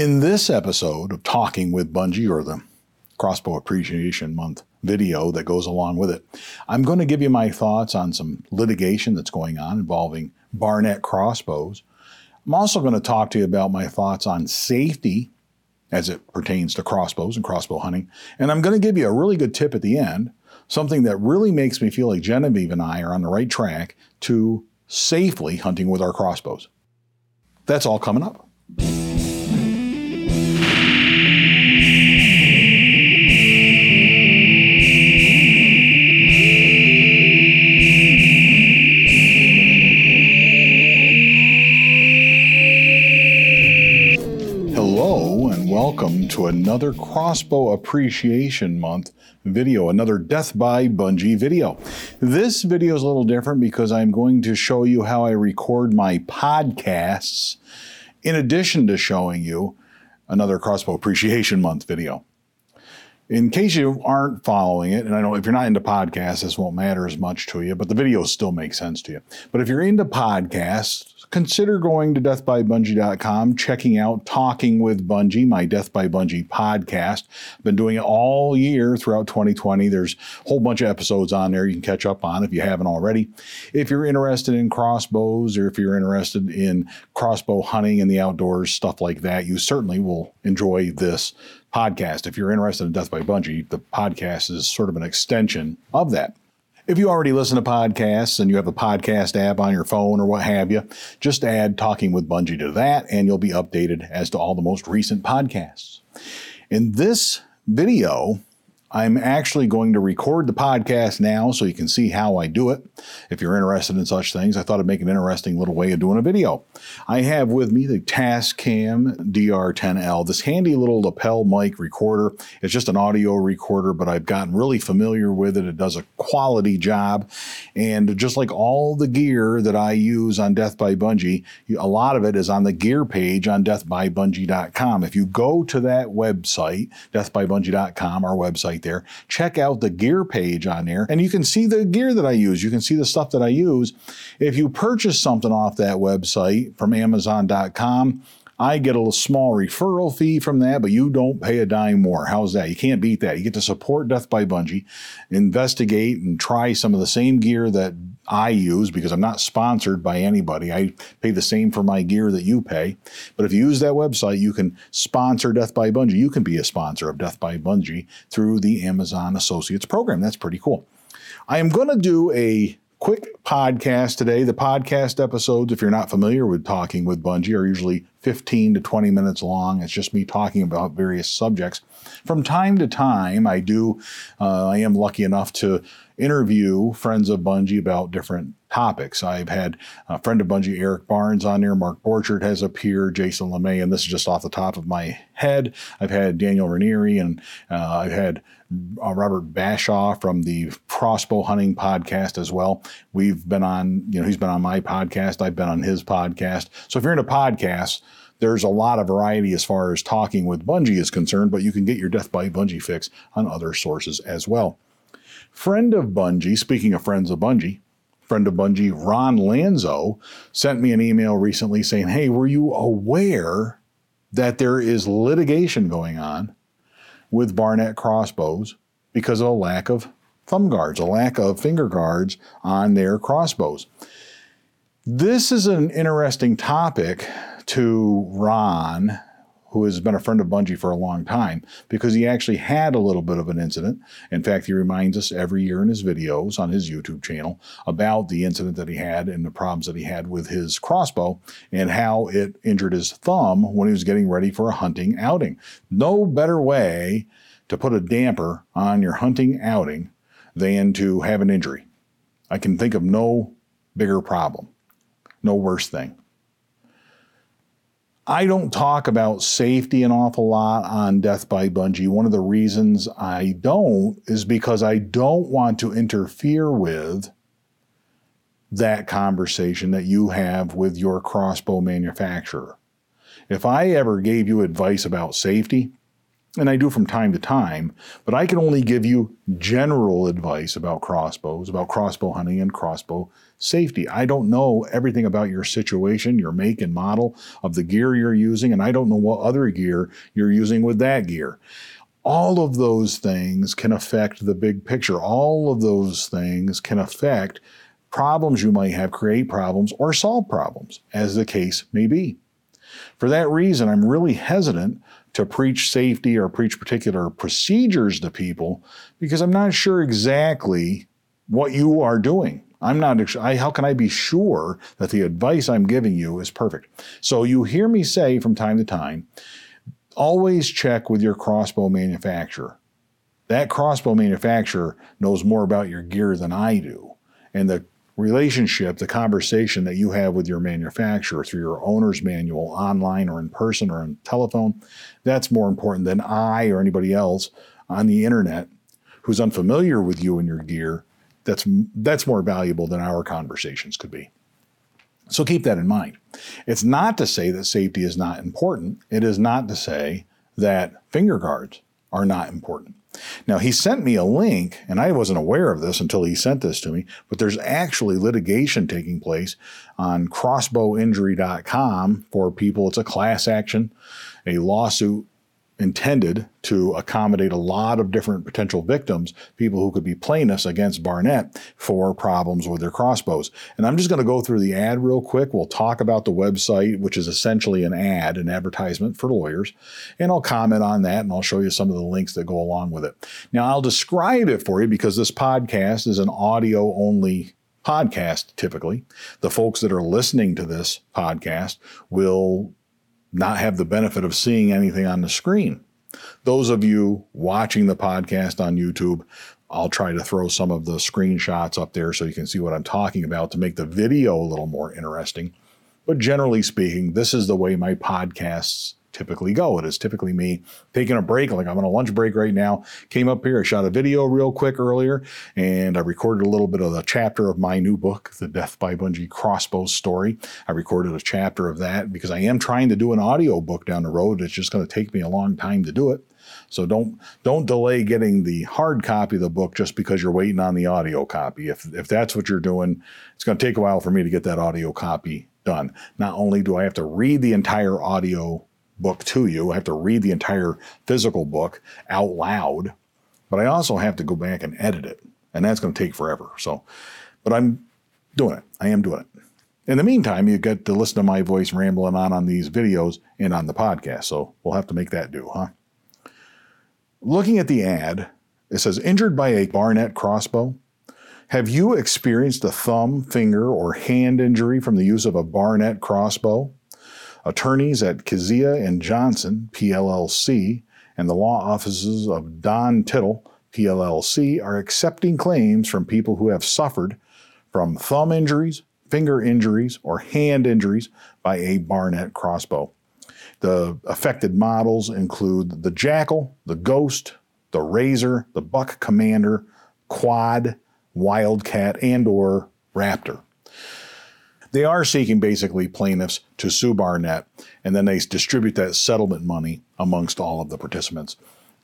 In this episode of Talking with Bungie, or the Crossbow Appreciation Month video that goes along with it, I'm going to give you my thoughts on some litigation that's going on involving Barnett crossbows. I'm also going to talk to you about my thoughts on safety as it pertains to crossbows and crossbow hunting. And I'm going to give you a really good tip at the end, something that really makes me feel like Genevieve and I are on the right track to safely hunting with our crossbows. That's all coming up. Another Crossbow Appreciation Month video, another Death by Bungie video. This video is a little different because I'm going to show you how I record my podcasts in addition to showing you another Crossbow Appreciation Month video. In case you aren't following it, and I know if you're not into podcasts, this won't matter as much to you, but the videos still make sense to you. But if you're into podcasts, consider going to deathbybungie.com, checking out Talking with Bungie, my Death by Bungie podcast. I've been doing it all year throughout 2020. There's a whole bunch of episodes on there you can catch up on if you haven't already. If you're interested in crossbows or if you're interested in crossbow hunting in the outdoors, stuff like that, you certainly will enjoy this podcast. If you're interested in Death by Bungie, the podcast is sort of an extension of that. If you already listen to podcasts and you have a podcast app on your phone or what have you, just add Talking with Bungie to that and you'll be updated as to all the most recent podcasts. In this video, I'm actually going to record the podcast now so you can see how I do it. If you're interested in such things, I thought I'd make an interesting little way of doing a video. I have with me the Tascam DR10L, this handy little lapel mic recorder. It's just an audio recorder, but I've gotten really familiar with it. It does a quality job. And just like all the gear that I use on Death by Bungie, a lot of it is on the gear page on deathbybungie.com. If you go to that website, deathbybungie.com, our website, right there. Check out the gear page on there, and you can see the gear that I use. You can see the stuff that I use. If you purchase something off that website from Amazon.com, I get a small referral fee from that, but you don't pay a dime more. How's that? You can't beat that. You get to support Death by Bungie, investigate and try some of the same gear that I use because I'm not sponsored by anybody. I pay the same for my gear that you pay. But if you use that website, you can sponsor Death by Bungie. You can be a sponsor of Death by Bungie through the Amazon Associates program. That's pretty cool. I am going to do a quick podcast today. The podcast episodes, if you're not familiar with Talking with Bungie, are usually 15 to 20 minutes long. It's just me talking about various subjects. From time to time, I do, uh, I am lucky enough to interview friends of Bungie about different topics. I've had a friend of Bungie, Eric Barnes, on there. Mark Borchert has appeared, Jason LeMay, and this is just off the top of my head. I've had Daniel Ranieri, and uh, I've had uh, Robert Bashaw from the Crossbow Hunting podcast as well. We've been on, you know, he's been on my podcast. I've been on his podcast. So if you're into podcasts, there's a lot of variety as far as talking with Bungie is concerned, but you can get your Death by Bungie fix on other sources as well. Friend of Bungie, speaking of friends of Bungie, friend of Bungie, Ron Lanzo, sent me an email recently saying, Hey, were you aware that there is litigation going on with Barnett crossbows because of a lack of thumb guards, a lack of finger guards on their crossbows? This is an interesting topic to Ron who has been a friend of Bungie for a long time, because he actually had a little bit of an incident. In fact, he reminds us every year in his videos on his YouTube channel about the incident that he had and the problems that he had with his crossbow and how it injured his thumb when he was getting ready for a hunting outing. No better way to put a damper on your hunting outing than to have an injury. I can think of no bigger problem, no worse thing. I don't talk about safety an awful lot on Death by Bungie. One of the reasons I don't is because I don't want to interfere with that conversation that you have with your crossbow manufacturer. If I ever gave you advice about safety, and I do from time to time, but I can only give you general advice about crossbows, about crossbow hunting and crossbow safety. I don't know everything about your situation, your make and model of the gear you're using, and I don't know what other gear you're using with that gear. All of those things can affect the big picture. All of those things can affect problems you might have, create problems, or solve problems, as the case may be. For that reason, I'm really hesitant to preach safety or preach particular procedures to people because I'm not sure exactly what you are doing. I'm not, I, how can I be sure that the advice I'm giving you is perfect? So you hear me say from time to time, always check with your crossbow manufacturer. That crossbow manufacturer knows more about your gear than I do. And the relationship, the conversation that you have with your manufacturer through your owner's manual, online or in person or on telephone, that's more important than I or anybody else on the internet who's unfamiliar with you and your gear. That's that's more valuable than our conversations could be. So keep that in mind. It's not to say that safety is not important. It is not to say that finger guards are not important. Now, he sent me a link, and I wasn't aware of this until he sent this to me, but there's actually litigation taking place on crossbowinjury.com for people. It's a class action, a lawsuit intended to accommodate a lot of different potential victims, people who could be plaintiffs against Barnett for problems with their crossbows. And I'm just going to go through the ad real quick. We'll talk about the website, which is essentially an ad, an advertisement for lawyers, and I'll comment on that and I'll show you some of the links that go along with it. Now, I'll describe it for you because this podcast is an audio only podcast typically. The folks that are listening to this podcast will not have the benefit of seeing anything on the screen. Those of you watching the podcast on YouTube, I'll try to throw some of the screenshots up there so you can see what I'm talking about to make the video a little more interesting. But generally speaking, this is the way my podcasts typically go. It is typically me taking a break, like I'm on a lunch break right now. Came up here, I shot a video real quick earlier, and I recorded a little bit of the chapter of my new book, The Death by Bungie Crossbow Story. I recorded a chapter of that because I am trying to do an audio book down the road. It's just going to take me a long time to do it. So don't don't delay getting the hard copy of the book just because you're waiting on the audio copy. If if that's what you're doing, it's going to take a while for me to get that audio copy done. Not only do I have to read the entire audio book to you. I have to read the entire physical book out loud, but I also have to go back and edit it, and that's going to take forever. So, but I'm doing it. I am doing it. In the meantime, you get to listen to my voice rambling on on these videos and on the podcast. So we'll have to make that do, huh? Looking at the ad, it says injured by a Barnett crossbow. Have you experienced a thumb, finger, or hand injury from the use of a Barnett crossbow? Attorneys at Kizzia and Johnson, PLLC, and the law offices of Don Tittle, PLLC, are accepting claims from people who have suffered from thumb injuries, finger injuries, or hand injuries by a Barnett crossbow. The affected models include the Jackal, the Ghost, the Razor, the Buck Commander, Quad, Wildcat, and or Raptor. They are seeking basically plaintiffs to sue Barnett, and then they distribute that settlement money amongst all of the participants.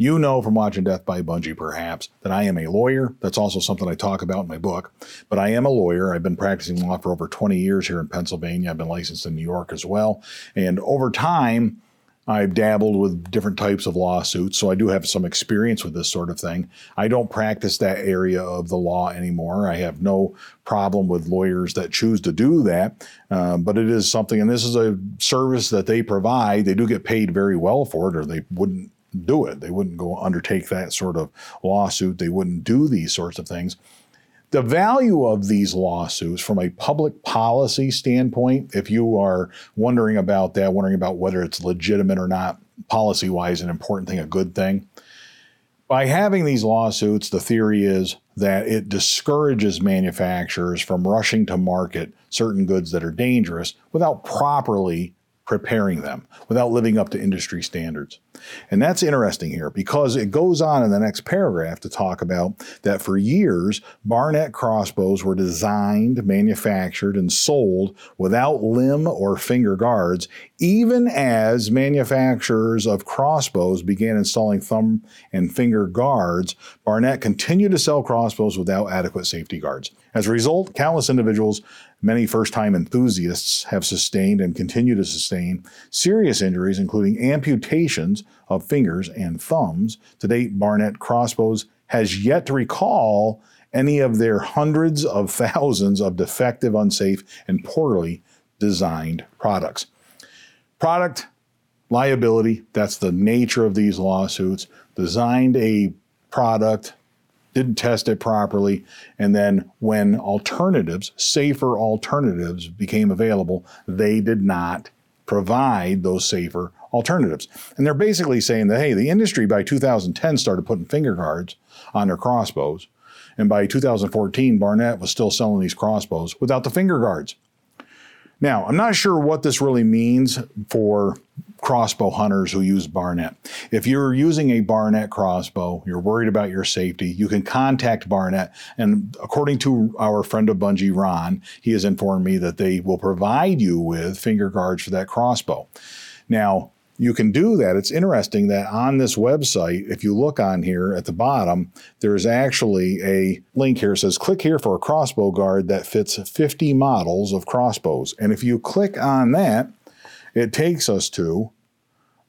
You know from watching Death by Bungie, perhaps, that I am a lawyer. That's also something I talk about in my book. But I am a lawyer. I've been practicing law for over 20 years here in Pennsylvania. I've been licensed in New York as well. And over time, I've dabbled with different types of lawsuits, so I do have some experience with this sort of thing. I don't practice that area of the law anymore. I have no problem with lawyers that choose to do that, uh, but it is something, and this is a service that they provide. They do get paid very well for it, or they wouldn't do it. They wouldn't go undertake that sort of lawsuit. They wouldn't do these sorts of things. The value of these lawsuits from a public policy standpoint, if you are wondering about that, wondering about whether it's legitimate or not, policy wise, an important thing, a good thing, by having these lawsuits, the theory is that it discourages manufacturers from rushing to market certain goods that are dangerous without properly preparing them without living up to industry standards. And that's interesting here because it goes on in the next paragraph to talk about that for years, Barnett crossbows were designed, manufactured, and sold without limb or finger guards, even as manufacturers of crossbows began installing thumb and finger guards. Barnett continued to sell crossbows without adequate safety guards. As a result, countless individuals Many first time enthusiasts have sustained and continue to sustain serious injuries, including amputations of fingers and thumbs. To date, Barnett Crossbows has yet to recall any of their hundreds of thousands of defective, unsafe, and poorly designed products. Product liability, that's the nature of these lawsuits. Designed a product didn't test it properly. And then when alternatives, safer alternatives became available, they did not provide those safer alternatives. And they're basically saying that, hey, the industry by 2010 started putting finger guards on their crossbows. And by 2014, Barnett was still selling these crossbows without the finger guards. Now, I'm not sure what this really means for crossbow hunters who use Barnett. If you're using a Barnett crossbow, you're worried about your safety, you can contact Barnett. And according to our friend of Bungie, Ron, he has informed me that they will provide you with finger guards for that crossbow. Now, you can do that. It's interesting that on this website, if you look on here at the bottom, there's actually a link here. Says, click here for a crossbow guard that fits 50 models of crossbows. And if you click on that, it takes us to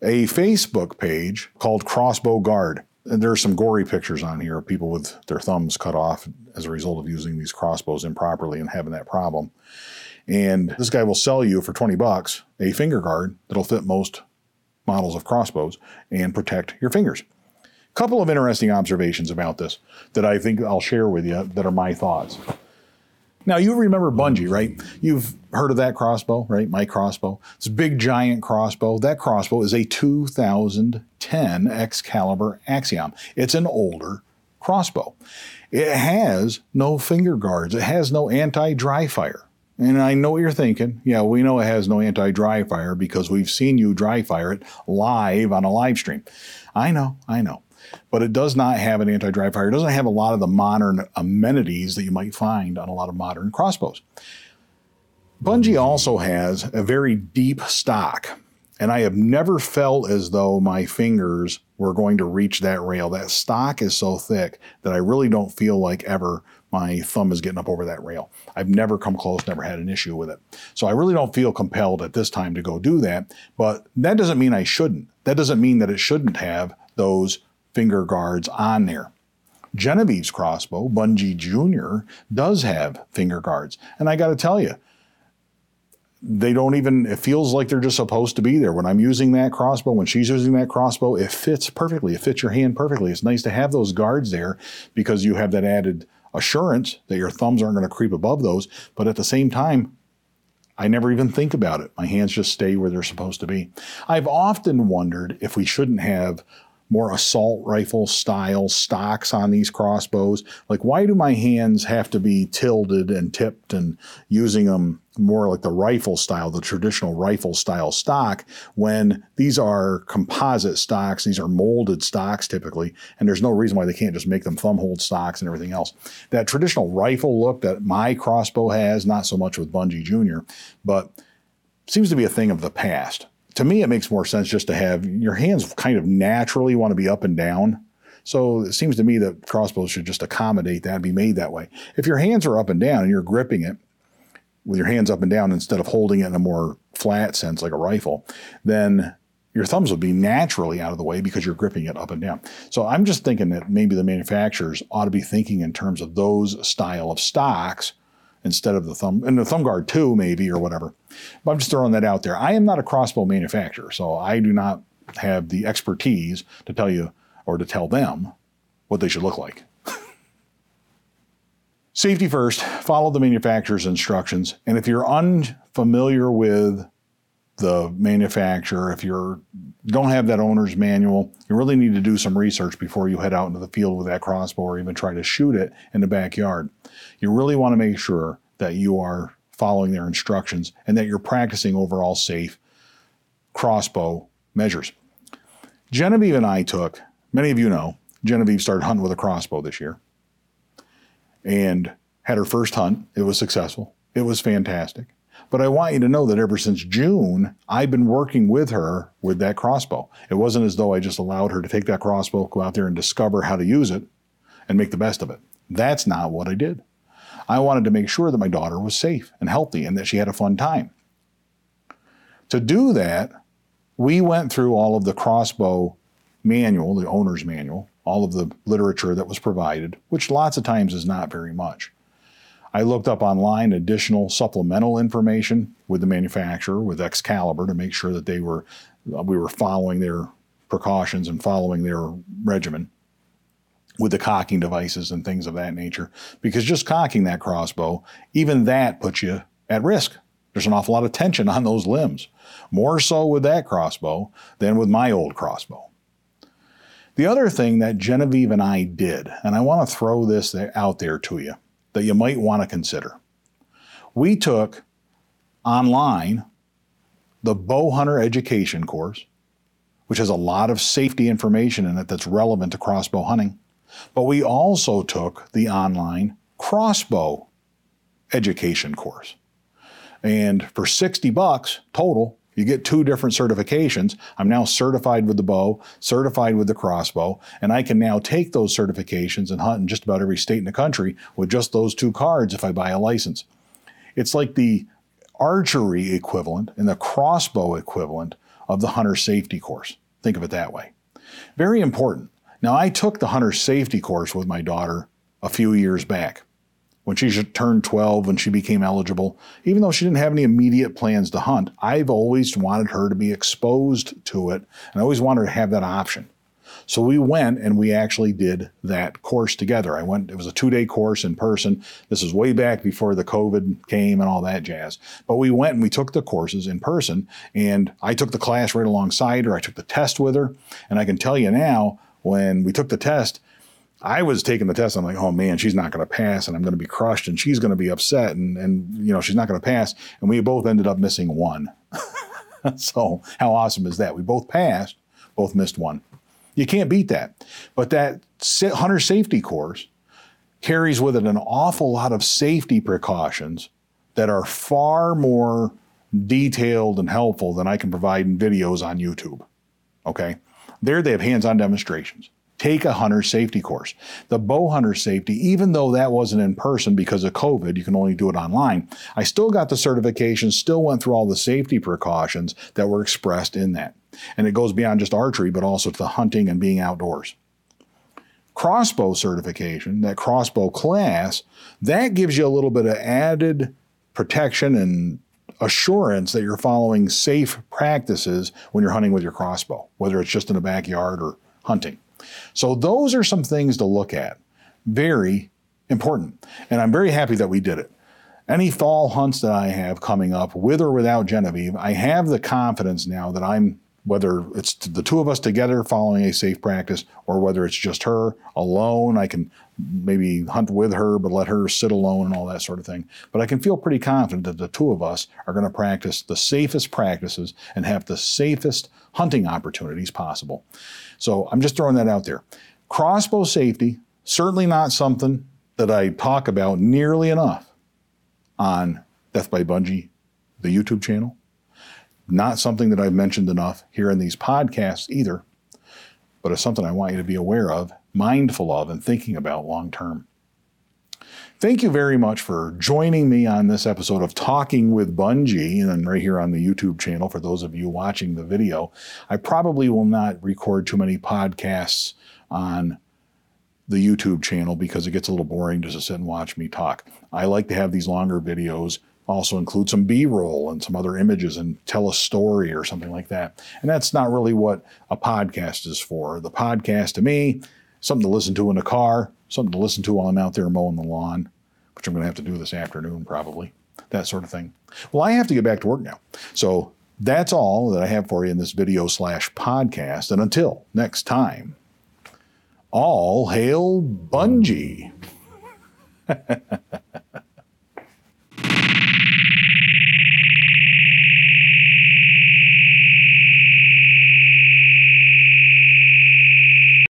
a Facebook page called Crossbow Guard. And there are some gory pictures on here of people with their thumbs cut off as a result of using these crossbows improperly and having that problem. And this guy will sell you for 20 bucks a finger guard that'll fit most models of crossbows and protect your fingers. A Couple of interesting observations about this that I think I'll share with you that are my thoughts. Now, you remember Bungie, right? You've heard of that crossbow, right? My crossbow. It's a big, giant crossbow. That crossbow is a 2010 Excalibur Axiom. It's an older crossbow. It has no finger guards, it has no anti dry fire. And I know what you're thinking. Yeah, we know it has no anti dry fire because we've seen you dry fire it live on a live stream. I know, I know. But it does not have an anti dry fire. It doesn't have a lot of the modern amenities that you might find on a lot of modern crossbows. Bungie also has a very deep stock. And I have never felt as though my fingers were going to reach that rail. That stock is so thick that I really don't feel like ever my thumb is getting up over that rail. I've never come close, never had an issue with it. So I really don't feel compelled at this time to go do that. But that doesn't mean I shouldn't. That doesn't mean that it shouldn't have those finger guards on there. Genevieve's crossbow, Bungie Jr., does have finger guards. And I got to tell you, they don't even, it feels like they're just supposed to be there. When I'm using that crossbow, when she's using that crossbow, it fits perfectly. It fits your hand perfectly. It's nice to have those guards there because you have that added assurance that your thumbs aren't going to creep above those. But at the same time, I never even think about it. My hands just stay where they're supposed to be. I've often wondered if we shouldn't have more assault rifle style stocks on these crossbows. Like, why do my hands have to be tilted and tipped and using them more like the rifle style, the traditional rifle style stock, when these are composite stocks? These are molded stocks typically, and there's no reason why they can't just make them thumb hold stocks and everything else. That traditional rifle look that my crossbow has, not so much with Bungie Jr., but seems to be a thing of the past to me, it makes more sense just to have your hands kind of naturally want to be up and down. So it seems to me that crossbows should just accommodate that, and be made that way. If your hands are up and down and you're gripping it with your hands up and down instead of holding it in a more flat sense like a rifle, then your thumbs would be naturally out of the way because you're gripping it up and down. So I'm just thinking that maybe the manufacturers ought to be thinking in terms of those style of stocks instead of the thumb and the thumb guard too, maybe or whatever. But I'm just throwing that out there. I am not a crossbow manufacturer, so I do not have the expertise to tell you or to tell them what they should look like. Safety first, follow the manufacturer's instructions. And if you're unfamiliar with the manufacturer, if you don't have that owner's manual, you really need to do some research before you head out into the field with that crossbow or even try to shoot it in the backyard. You really want to make sure that you are following their instructions and that you're practicing overall safe crossbow measures. Genevieve and I took, many of you know, Genevieve started hunting with a crossbow this year and had her first hunt. It was successful. It was fantastic. But I want you to know that ever since June, I've been working with her with that crossbow. It wasn't as though I just allowed her to take that crossbow, go out there and discover how to use it and make the best of it. That's not what I did. I wanted to make sure that my daughter was safe and healthy and that she had a fun time. To do that, we went through all of the crossbow manual, the owner's manual, all of the literature that was provided, which lots of times is not very much. I looked up online additional supplemental information with the manufacturer, with Excalibur, to make sure that they were uh, we were following their precautions and following their regimen with the cocking devices and things of that nature. Because just cocking that crossbow, even that puts you at risk. There's an awful lot of tension on those limbs, more so with that crossbow than with my old crossbow. The other thing that Genevieve and I did, and I want to throw this out there to you that you might want to consider. We took online the bow hunter education course, which has a lot of safety information in it that's relevant to crossbow hunting. But we also took the online crossbow education course. And for 60 bucks total, you get two different certifications. I'm now certified with the bow, certified with the crossbow, and I can now take those certifications and hunt in just about every state in the country with just those two cards if I buy a license. It's like the archery equivalent and the crossbow equivalent of the hunter safety course. Think of it that way. Very important. Now, I took the hunter safety course with my daughter a few years back when she turned 12, when she became eligible, even though she didn't have any immediate plans to hunt, I've always wanted her to be exposed to it, and I always wanted her to have that option. So we went and we actually did that course together. I went, it was a two day course in person. This is way back before the COVID came and all that jazz. But we went and we took the courses in person, and I took the class right alongside her. I took the test with her. And I can tell you now, when we took the test, I was taking the test. I'm like, oh man, she's not going to pass, and I'm going to be crushed, and she's going to be upset, and and you know she's not going to pass. And we both ended up missing one. so how awesome is that? We both passed, both missed one. You can't beat that. But that hunter safety course carries with it an awful lot of safety precautions that are far more detailed and helpful than I can provide in videos on YouTube. Okay, there they have hands-on demonstrations take a hunter safety course. The bow hunter safety, even though that wasn't in person because of COVID, you can only do it online. I still got the certification, still went through all the safety precautions that were expressed in that. And it goes beyond just archery, but also to the hunting and being outdoors. Crossbow certification, that crossbow class, that gives you a little bit of added protection and assurance that you're following safe practices when you're hunting with your crossbow, whether it's just in the backyard or hunting. So those are some things to look at. Very important. And I'm very happy that we did it. Any fall hunts that I have coming up, with or without Genevieve, I have the confidence now that I'm whether it's the two of us together following a safe practice or whether it's just her alone. I can maybe hunt with her, but let her sit alone and all that sort of thing. But I can feel pretty confident that the two of us are going to practice the safest practices and have the safest hunting opportunities possible. So I'm just throwing that out there. Crossbow safety, certainly not something that I talk about nearly enough on Death by Bungie, the YouTube channel. Not something that I've mentioned enough here in these podcasts either, but it's something I want you to be aware of, mindful of, and thinking about long term. Thank you very much for joining me on this episode of Talking with Bungie, and right here on the YouTube channel for those of you watching the video. I probably will not record too many podcasts on the YouTube channel because it gets a little boring just to sit and watch me talk. I like to have these longer videos also include some b-roll and some other images and tell a story or something like that and that's not really what a podcast is for the podcast to me something to listen to in a car something to listen to while I'm out there mowing the lawn, which I'm going to have to do this afternoon probably, that sort of thing. Well, I have to get back to work now. So that's all that I have for you in this video slash podcast. And until next time, all hail Bungie.